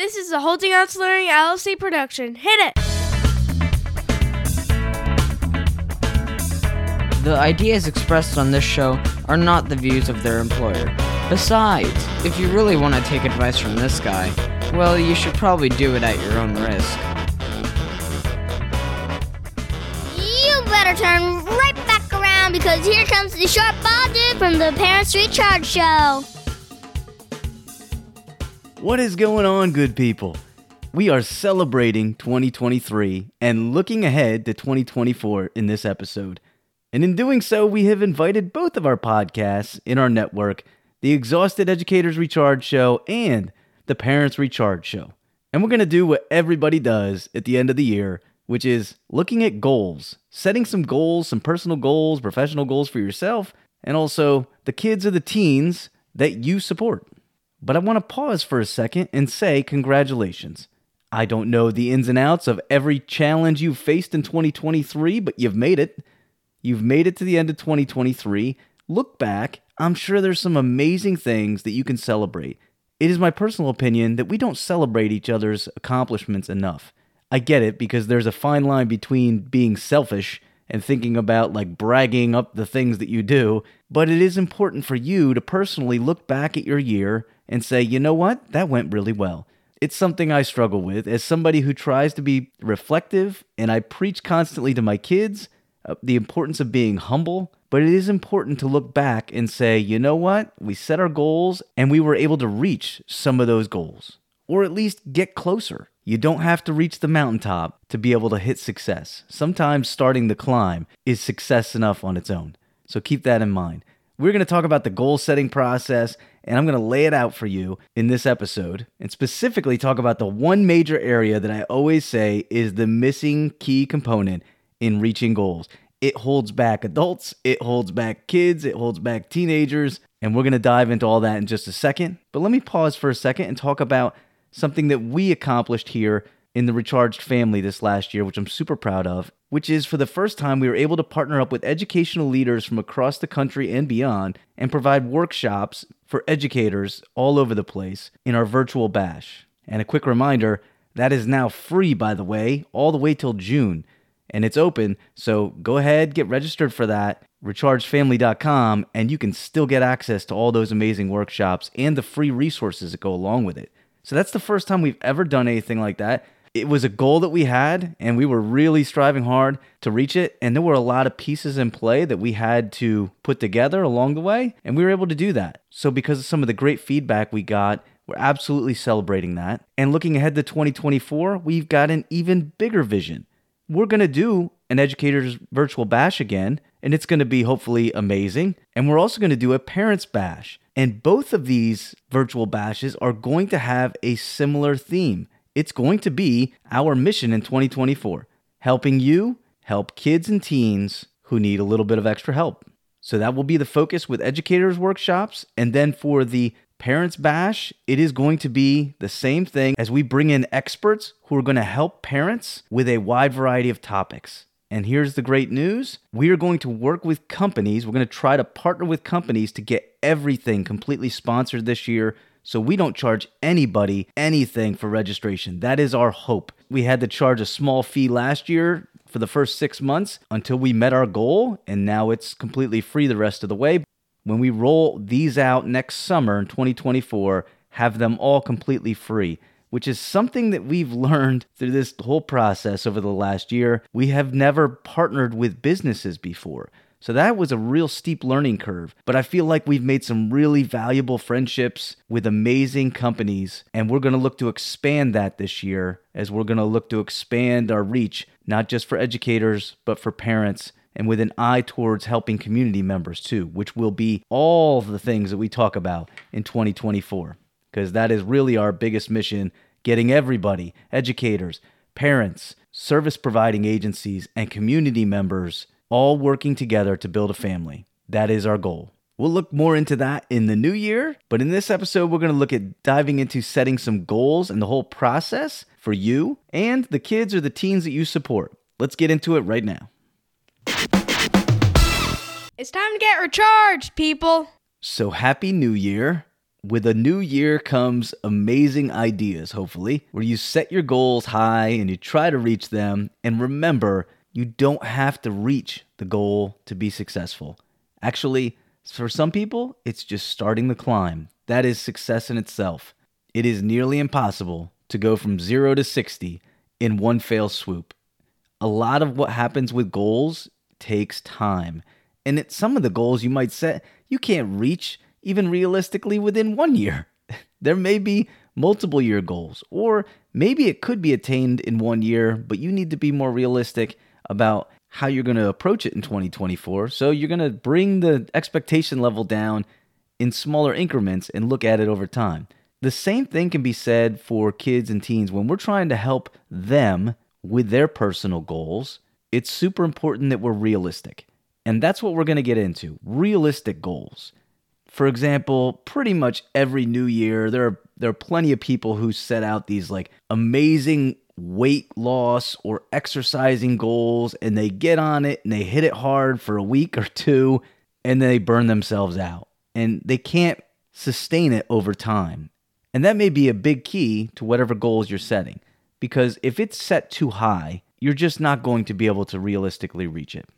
This is a Holding Out Learning LLC production. Hit it! The ideas expressed on this show are not the views of their employer. Besides, if you really want to take advice from this guy, well, you should probably do it at your own risk. You better turn right back around because here comes the Short Bald Dude from the Parents Recharge Show. What is going on, good people? We are celebrating 2023 and looking ahead to 2024 in this episode. And in doing so, we have invited both of our podcasts in our network the Xhausted Educators Recharge Show and the Parents Recharge Show. And we're going to do what everybody does at the end of the year, which is looking at goals, setting some goals, some personal goals, professional goals for yourself, and also the kids or the teens that you support. But I want to pause for a second and say congratulations. I don't know the ins and outs of every challenge you've faced in 2023, but you've made it. You've made it to the end of 2023. Look back, I'm sure there's some amazing things that you can celebrate. It is my personal opinion that we don't celebrate each other's accomplishments enough. I get it because there's a fine line between being selfish and thinking about like bragging up the things that you do, but it is important for you to personally look back at your year and say, you know what, that went really well. It's something I struggle with as somebody who tries to be reflective, and I preach constantly to my kids uh, the importance of being humble. But it is important to look back and say, you know what, we set our goals and we were able to reach some of those goals, or at least get closer. You don't have to reach the mountaintop to be able to hit success. Sometimes starting the climb is success enough on its own. So keep that in mind. We're going to talk about the goal setting process and I'm going to lay it out for you in this episode and specifically talk about the one major area that I always say is the missing key component in reaching goals. It holds back adults, it holds back kids, it holds back teenagers, and we're going to dive into all that in just a second. But let me pause for a second and talk about something that we accomplished here in the Recharged family this last year, which I'm super proud of, which is for the first time we were able to partner up with educational leaders from across the country and beyond and provide workshops for educators all over the place in our virtual bash. And a quick reminder that is now free, by the way, all the way till June. And it's open, so go ahead, get registered for that, rechargedfamily.com, and you can still get access to all those amazing workshops and the free resources that go along with it. So that's the first time we've ever done anything like that. It was a goal that we had and we were really striving hard to reach it. And there were a lot of pieces in play that we had to put together along the way and we were able to do that. So because of some of the great feedback we got we're absolutely celebrating that. And looking ahead to 2024 we've got an even bigger vision. We're going to do an educators virtual bash again and it's going to be hopefully amazing. And we're also going to do a parents bash and both of these virtual bashes are going to have a similar theme it's going to be our mission in 2024 helping you help kids and teens who need a little bit of extra help. So that will be the focus with educators workshops. And then for the Parents Bash, it is going to be the same thing as we bring in experts who are going to help parents with a wide variety of topics. And here's the great news we are going to work with companies. We're going to try to partner with companies to get everything completely sponsored this year so we don't charge anybody anything for registration. That is our hope. We had to charge a small fee last year for the first six months until we met our goal, and now it's completely free the rest of the way. When we roll these out next summer in 2024, have them all completely free, which is something that we've learned through this whole process over the last year. We have never partnered with businesses before. So that was a real steep learning curve. But I feel like we've made some really valuable friendships with amazing companies. And we're going to look to expand that this year as we're going to look to expand our reach, not just for educators, but for parents. And with an eye towards helping community members too, which will be all the things that we talk about in 2024. Because that is really our biggest mission getting everybody, educators, parents, service providing agencies, and community members all working together to build a family. That is our goal. We'll look more into that in the new year, but in this episode, we're going to look at diving into setting some goals and the whole process for you and the kids or the teens that you support. Let's get into it right now. It's time to get recharged, people. So, Happy New Year. With a new year comes amazing ideas, hopefully, where you set your goals high and you try to reach them. And remember, you don't have to reach the goal to be successful. Actually, for some people, it's just starting the climb. That is success in itself. It is nearly impossible to go from zero to 60 in one fail swoop. A lot of what happens with goals takes time. And it, some of the goals you might set, you can't reach even realistically within one year. there may be multiple year goals, or maybe it could be attained in one year, but you need to be more realistic about how you're going to approach it in 2024. So you're going to bring the expectation level down in smaller increments and look at it over time. The same thing can be said for kids and teens when we're trying to help them with their personal goals. It's super important that we're realistic. And that's what we're going to get into realistic goals. For example, pretty much every new year, there are there are plenty of people who set out these like amazing weight loss or exercising goals and they get on it and they hit it hard for a week or two and they burn themselves out and they can't sustain it over time. And that may be a big key to whatever goals you're setting because if it's set too high, you're just not going to be able to realistically reach it.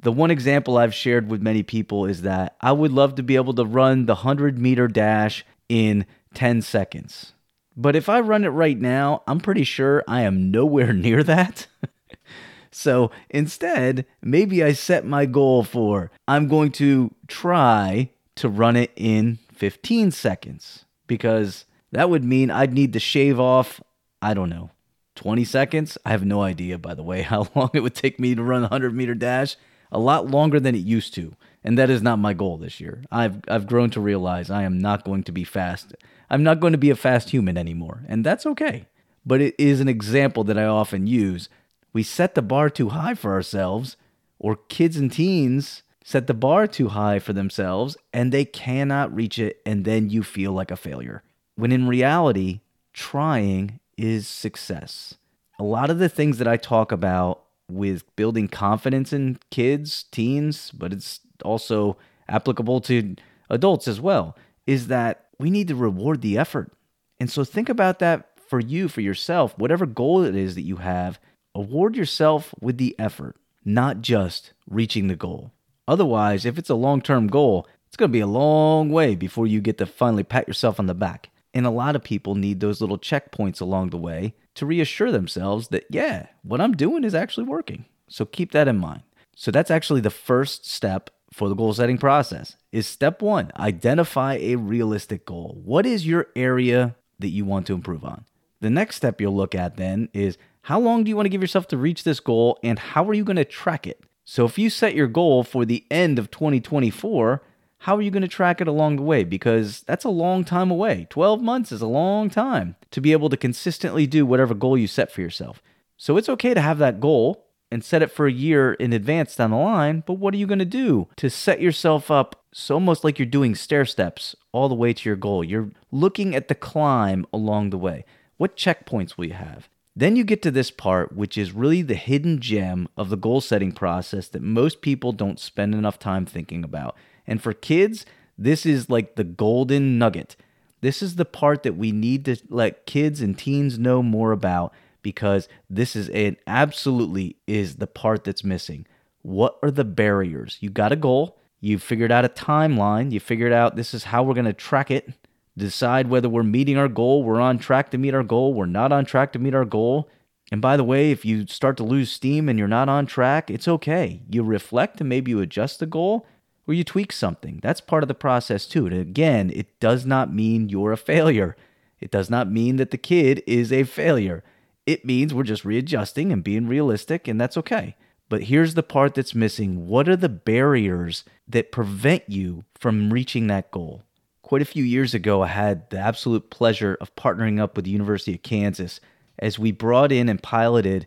The one example I've shared with many people is that I would love to be able to run the 100 meter dash in 10 seconds. But if I run it right now, I'm pretty sure I am nowhere near that. so instead, maybe I set my goal for I'm going to try to run it in 15 seconds because that would mean I'd need to shave off, I don't know, 20 seconds. I have no idea, by the way, how long it would take me to run a 100 meter dash a lot longer than it used to. And that is not my goal this year. I've I've grown to realize I am not going to be fast. I'm not going to be a fast human anymore, and that's okay. But it is an example that I often use. We set the bar too high for ourselves, or kids and teens set the bar too high for themselves and they cannot reach it and then you feel like a failure. When in reality, trying is success. A lot of the things that I talk about with building confidence in kids, teens, but it's also applicable to adults as well, is that we need to reward the effort. And so think about that for you, for yourself, whatever goal it is that you have, award yourself with the effort, not just reaching the goal. Otherwise, if it's a long term goal, it's going to be a long way before you get to finally pat yourself on the back. And a lot of people need those little checkpoints along the way to reassure themselves that, yeah, what I'm doing is actually working. So keep that in mind. So that's actually the first step for the goal setting process is step 1, identify a realistic goal. What is your area that you want to improve on? The next step you'll look at then is how long do you want to give yourself to reach this goal and how are you going to track it? So if you set your goal for the end of 2024, how are you going to track it along the way? Because that's a long time away. 12 months is a long time to be able to consistently do whatever goal you set for yourself. So it's okay to have that goal and set it for a year in advance down the line, but what are you going to do to set yourself up so almost like you're doing stair steps all the way to your goal? You're looking at the climb along the way. What checkpoints will you have? Then you get to this part, which is really the hidden gem of the goal setting process that most people don't spend enough time thinking about. And for kids, this is like the golden nugget. This is the part that we need to let kids and teens know more about because this is an absolutely is the part that's missing. What are the barriers? You got a goal, you figured out a timeline, you figured out this is how we're going to track it, decide whether we're meeting our goal, we're on track to meet our goal, we're not on track to meet our goal. And by the way, if you start to lose steam and you're not on track, it's okay. You reflect and maybe you adjust the goal or you tweak something. That's part of the process too. And again, it does not mean you're a failure. It does not mean that the kid is a failure. It means we're just readjusting and being realistic, and that's okay. But here's the part that's missing what are the barriers that prevent you from reaching that goal? Quite a few years ago, I had the absolute pleasure of partnering up with the University of Kansas as we brought in and piloted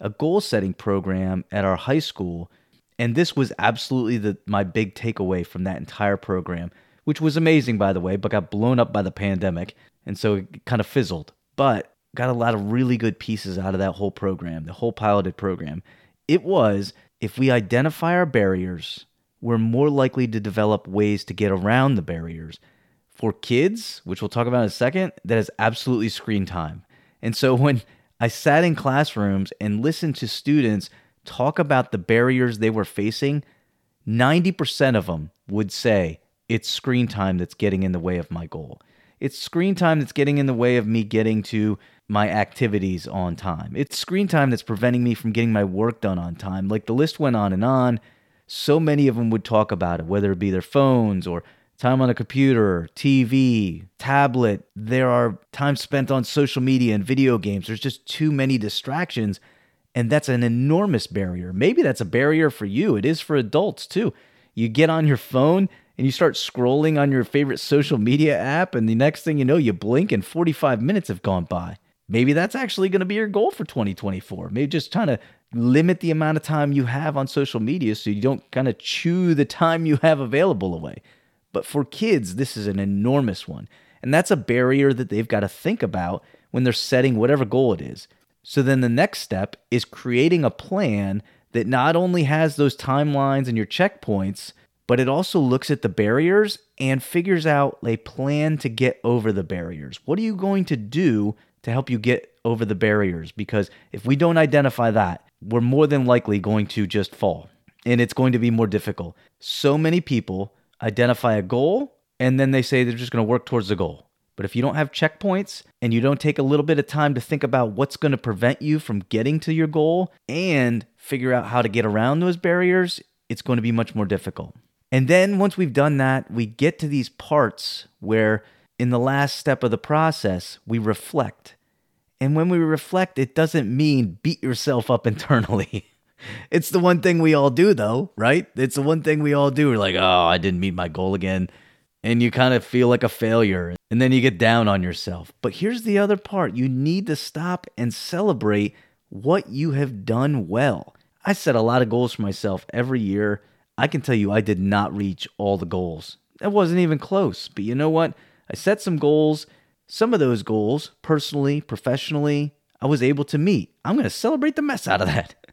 a goal setting program at our high school and this was absolutely the my big takeaway from that entire program, which was amazing by the way, but got blown up by the pandemic, and so it kind of fizzled. But got a lot of really good pieces out of that whole program, the whole piloted program. It was if we identify our barriers, we're more likely to develop ways to get around the barriers. For kids, which we'll talk about in a second, that is absolutely screen time. And so when I sat in classrooms and listened to students talk about the barriers they were facing, 90% of them would say it's screen time that's getting in the way of my goal. It's screen time that's getting in the way of me getting to my activities on time. It's screen time that's preventing me from getting my work done on time. Like the list went on and on. So many of them would talk about it, whether it be their phones or time on a computer, TV, tablet. There are time spent on social media and video games. There's just too many distractions. And that's an enormous barrier. Maybe that's a barrier for you. It is for adults too. You get on your phone and you start scrolling on your favorite social media app, and the next thing you know, you blink and 45 minutes have gone by. Maybe that's actually going to be your goal for 2024. Maybe just trying to limit the amount of time you have on social media so you don't kind of chew the time you have available away. But for kids, this is an enormous one. And that's a barrier that they've got to think about when they're setting whatever goal it is. So then the next step is creating a plan that not only has those timelines and your checkpoints, but it also looks at the barriers and figures out a plan to get over the barriers. What are you going to do to help you get over the barriers? Because if we don't identify that, we're more than likely going to just fall and it's going to be more difficult. So many people identify a goal and then they say they're just going to work towards the goal. But if you don't have checkpoints and you don't take a little bit of time to think about what's going to prevent you from getting to your goal and figure out how to get around those barriers, it's going to be much more difficult. And then once we've done that, we get to these parts where in the last step of the process, we reflect. And when we reflect, it doesn't mean beat yourself up internally. it's the one thing we all do, though, right? It's the one thing we all do. We're like, oh, I didn't meet my goal again. And you kind of feel like a failure. And then you get down on yourself. But here's the other part you need to stop and celebrate what you have done well. I set a lot of goals for myself every year I can tell you I did not reach all the goals. That wasn't even close. But you know what? I set some goals. Some of those goals, personally, professionally, I was able to meet. I'm going to celebrate the mess out of that.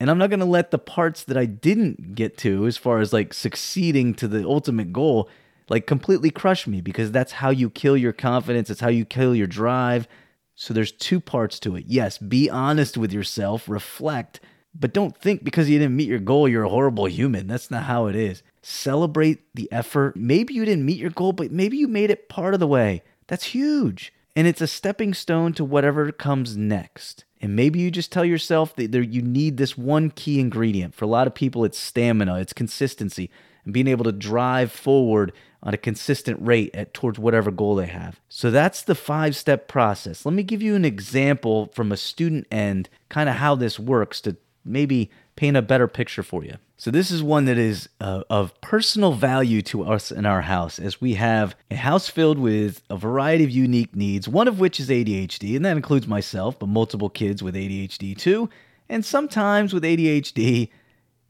And I'm not going to let the parts that I didn't get to, as far as like succeeding to the ultimate goal, like completely crush me because that's how you kill your confidence. It's how you kill your drive. So there's two parts to it. Yes, be honest with yourself, reflect, but don't think because you didn't meet your goal, you're a horrible human. That's not how it is. Celebrate the effort. Maybe you didn't meet your goal, but maybe you made it part of the way. That's huge. And it's a stepping stone to whatever comes next. And maybe you just tell yourself that you need this one key ingredient. For a lot of people, it's stamina, it's consistency, and being able to drive forward on a consistent rate at towards whatever goal they have. So that's the five step process. Let me give you an example from a student end, kind of how this works to maybe paint a better picture for you. So, this is one that is uh, of personal value to us in our house, as we have a house filled with a variety of unique needs, one of which is ADHD, and that includes myself, but multiple kids with ADHD too. And sometimes with ADHD,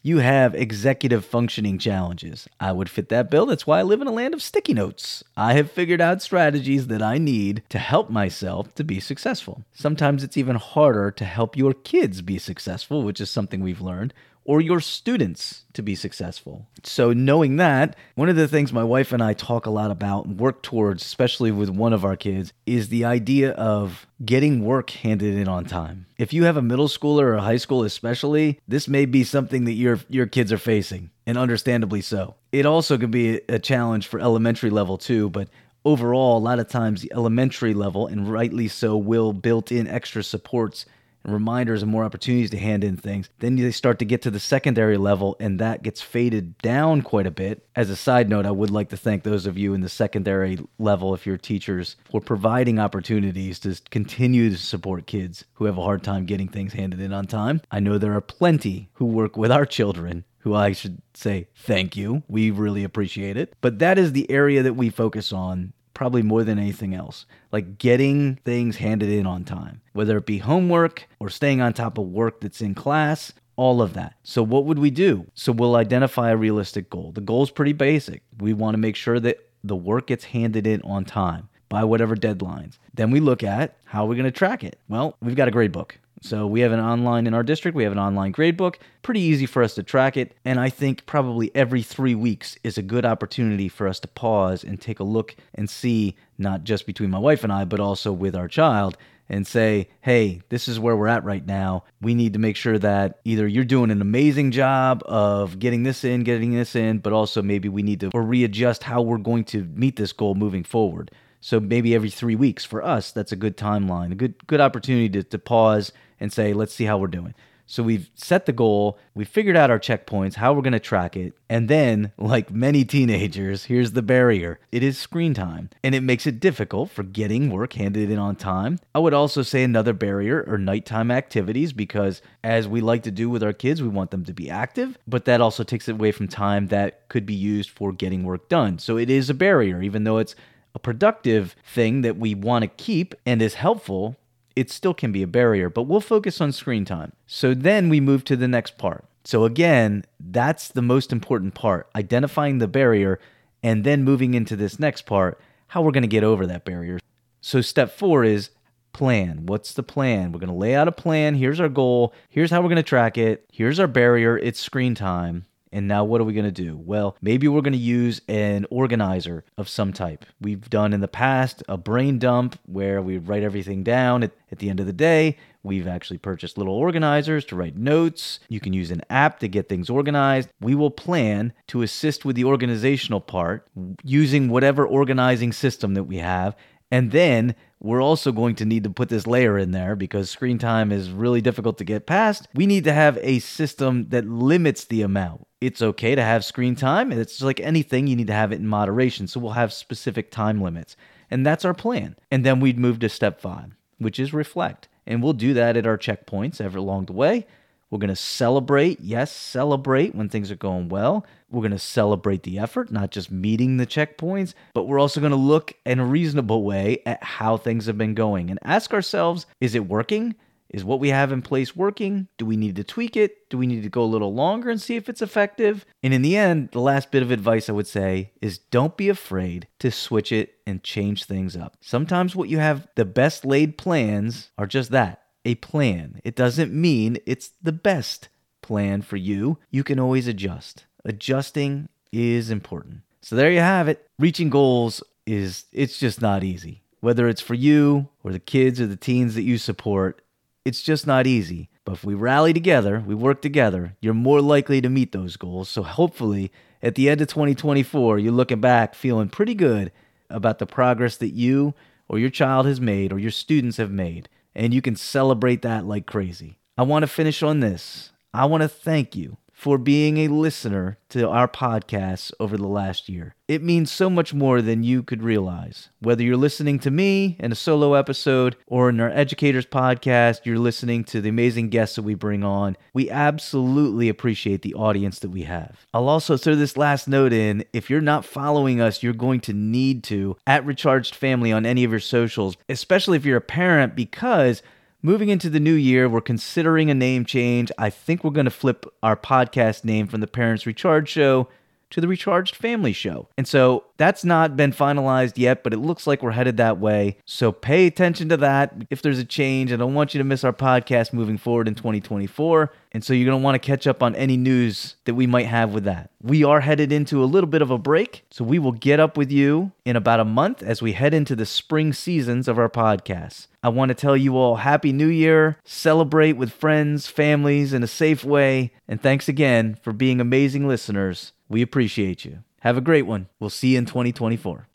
you have executive functioning challenges. I would fit that bill. That's why I live in a land of sticky notes. I have figured out strategies that I need to help myself to be successful. Sometimes it's even harder to help your kids be successful, which is something we've learned or your students to be successful. So, knowing that, one of the things my wife and I talk a lot about and work towards, especially with one of our kids, is the idea of getting work handed in on time. If you have a middle schooler or a high school, especially, this may be something that your, your kids are facing, and understandably so. It also can be a challenge for elementary level too, but overall, a lot of times the elementary level, and rightly so, will built in extra supports and reminders and more opportunities to hand in things. Then they start to get to the secondary level, and that gets faded down quite a bit. As a side note, I would like to thank those of you in the secondary level, if you're teachers, for providing opportunities to continue to support kids who have a hard time getting things handed in on time. I know there are plenty who work with our children who I should say thank you. We really appreciate it. But that is the area that we focus on probably more than anything else. Like getting things handed in on time, whether it be homework or staying on top of work that's in class, all of that. So, what would we do? So, we'll identify a realistic goal. The goal is pretty basic. We want to make sure that the work gets handed in on time by whatever deadlines. Then we look at how are we're going to track it. Well, we've got a grade book. So we have an online in our district, we have an online gradebook. Pretty easy for us to track it. And I think probably every three weeks is a good opportunity for us to pause and take a look and see, not just between my wife and I, but also with our child and say, hey, this is where we're at right now. We need to make sure that either you're doing an amazing job of getting this in, getting this in, but also maybe we need to or readjust how we're going to meet this goal moving forward. So maybe every three weeks for us, that's a good timeline, a good good opportunity to, to pause and say, let's see how we're doing. So we've set the goal, we've figured out our checkpoints, how we're going to track it, and then, like many teenagers, here's the barrier. It is screen time, and it makes it difficult for getting work handed in on time. I would also say another barrier are nighttime activities because as we like to do with our kids, we want them to be active, but that also takes away from time that could be used for getting work done. So it is a barrier even though it's a productive thing that we want to keep and is helpful, it still can be a barrier, but we'll focus on screen time. So then we move to the next part. So again, that's the most important part identifying the barrier and then moving into this next part how we're going to get over that barrier. So step four is plan. What's the plan? We're going to lay out a plan. Here's our goal. Here's how we're going to track it. Here's our barrier. It's screen time. And now what are we going to do? Well, maybe we're going to use an organizer of some type. We've done in the past a brain dump where we write everything down at, at the end of the day. We've actually purchased little organizers to write notes. You can use an app to get things organized. We will plan to assist with the organizational part using whatever organizing system that we have. And then we're also going to need to put this layer in there because screen time is really difficult to get past. We need to have a system that limits the amount it's okay to have screen time. It's like anything, you need to have it in moderation. So we'll have specific time limits. And that's our plan. And then we'd move to step five, which is reflect. And we'll do that at our checkpoints ever along the way. We're going to celebrate, yes, celebrate when things are going well. We're going to celebrate the effort, not just meeting the checkpoints, but we're also going to look in a reasonable way at how things have been going and ask ourselves is it working? Is what we have in place working? Do we need to tweak it? Do we need to go a little longer and see if it's effective? And in the end, the last bit of advice I would say is don't be afraid to switch it and change things up. Sometimes what you have, the best laid plans are just that a plan. It doesn't mean it's the best plan for you. You can always adjust. Adjusting is important. So there you have it. Reaching goals is it's just not easy. Whether it's for you or the kids or the teens that you support, it's just not easy. But if we rally together, we work together, you're more likely to meet those goals. So hopefully, at the end of 2024, you're looking back feeling pretty good about the progress that you or your child has made or your students have made. And you can celebrate that like crazy. I want to finish on this. I want to thank you for being a listener to our podcasts over the last year. It means so much more than you could realize. Whether you're listening to me in a solo episode or in our Educators podcast, you're listening to the amazing guests that we bring on. We absolutely appreciate the audience that we have. I'll also throw this last note in. If you're not following us, you're going to need to at Recharged Family on any of your socials, especially if you're a parent, because Moving into the new year, we're considering a name change. I think we're going to flip our podcast name from the Parents Recharge Show to the Recharged Family Show. And so that's not been finalized yet, but it looks like we're headed that way. So pay attention to that if there's a change. I don't want you to miss our podcast moving forward in 2024. And so you're going to want to catch up on any news that we might have with that. We are headed into a little bit of a break. So we will get up with you in about a month as we head into the spring seasons of our podcasts. I want to tell you all Happy New Year. Celebrate with friends, families in a safe way. And thanks again for being amazing listeners. We appreciate you. Have a great one. We'll see you in 2024.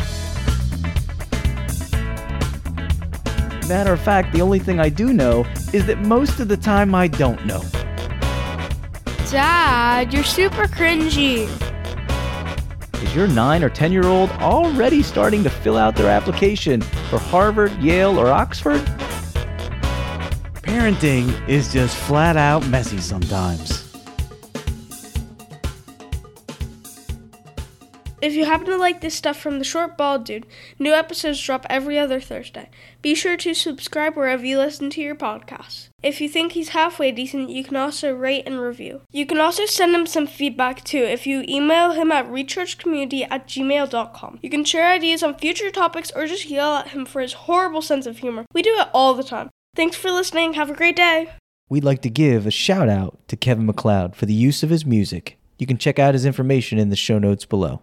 Matter of fact, the only thing I do know is that most of the time I don't know. Dad, you're super cringy. Is your 9 or 10 year old already starting to fill out their application for Harvard, Yale, or Oxford? Parenting is just flat out messy sometimes. If you happen to like this stuff from the Short Bald Dude, new episodes drop every other Thursday. Be sure to subscribe wherever you listen to your podcasts. If you think he's halfway decent, you can also rate and review. You can also send him some feedback too if you email him at rechargecommunity at gmail.com. You can share ideas on future topics or just yell at him for his horrible sense of humor. We do it all the time. Thanks for listening. Have a great day. We'd like to give a shout out to Kevin MacLeod for the use of his music. You can check out his information in the show notes below.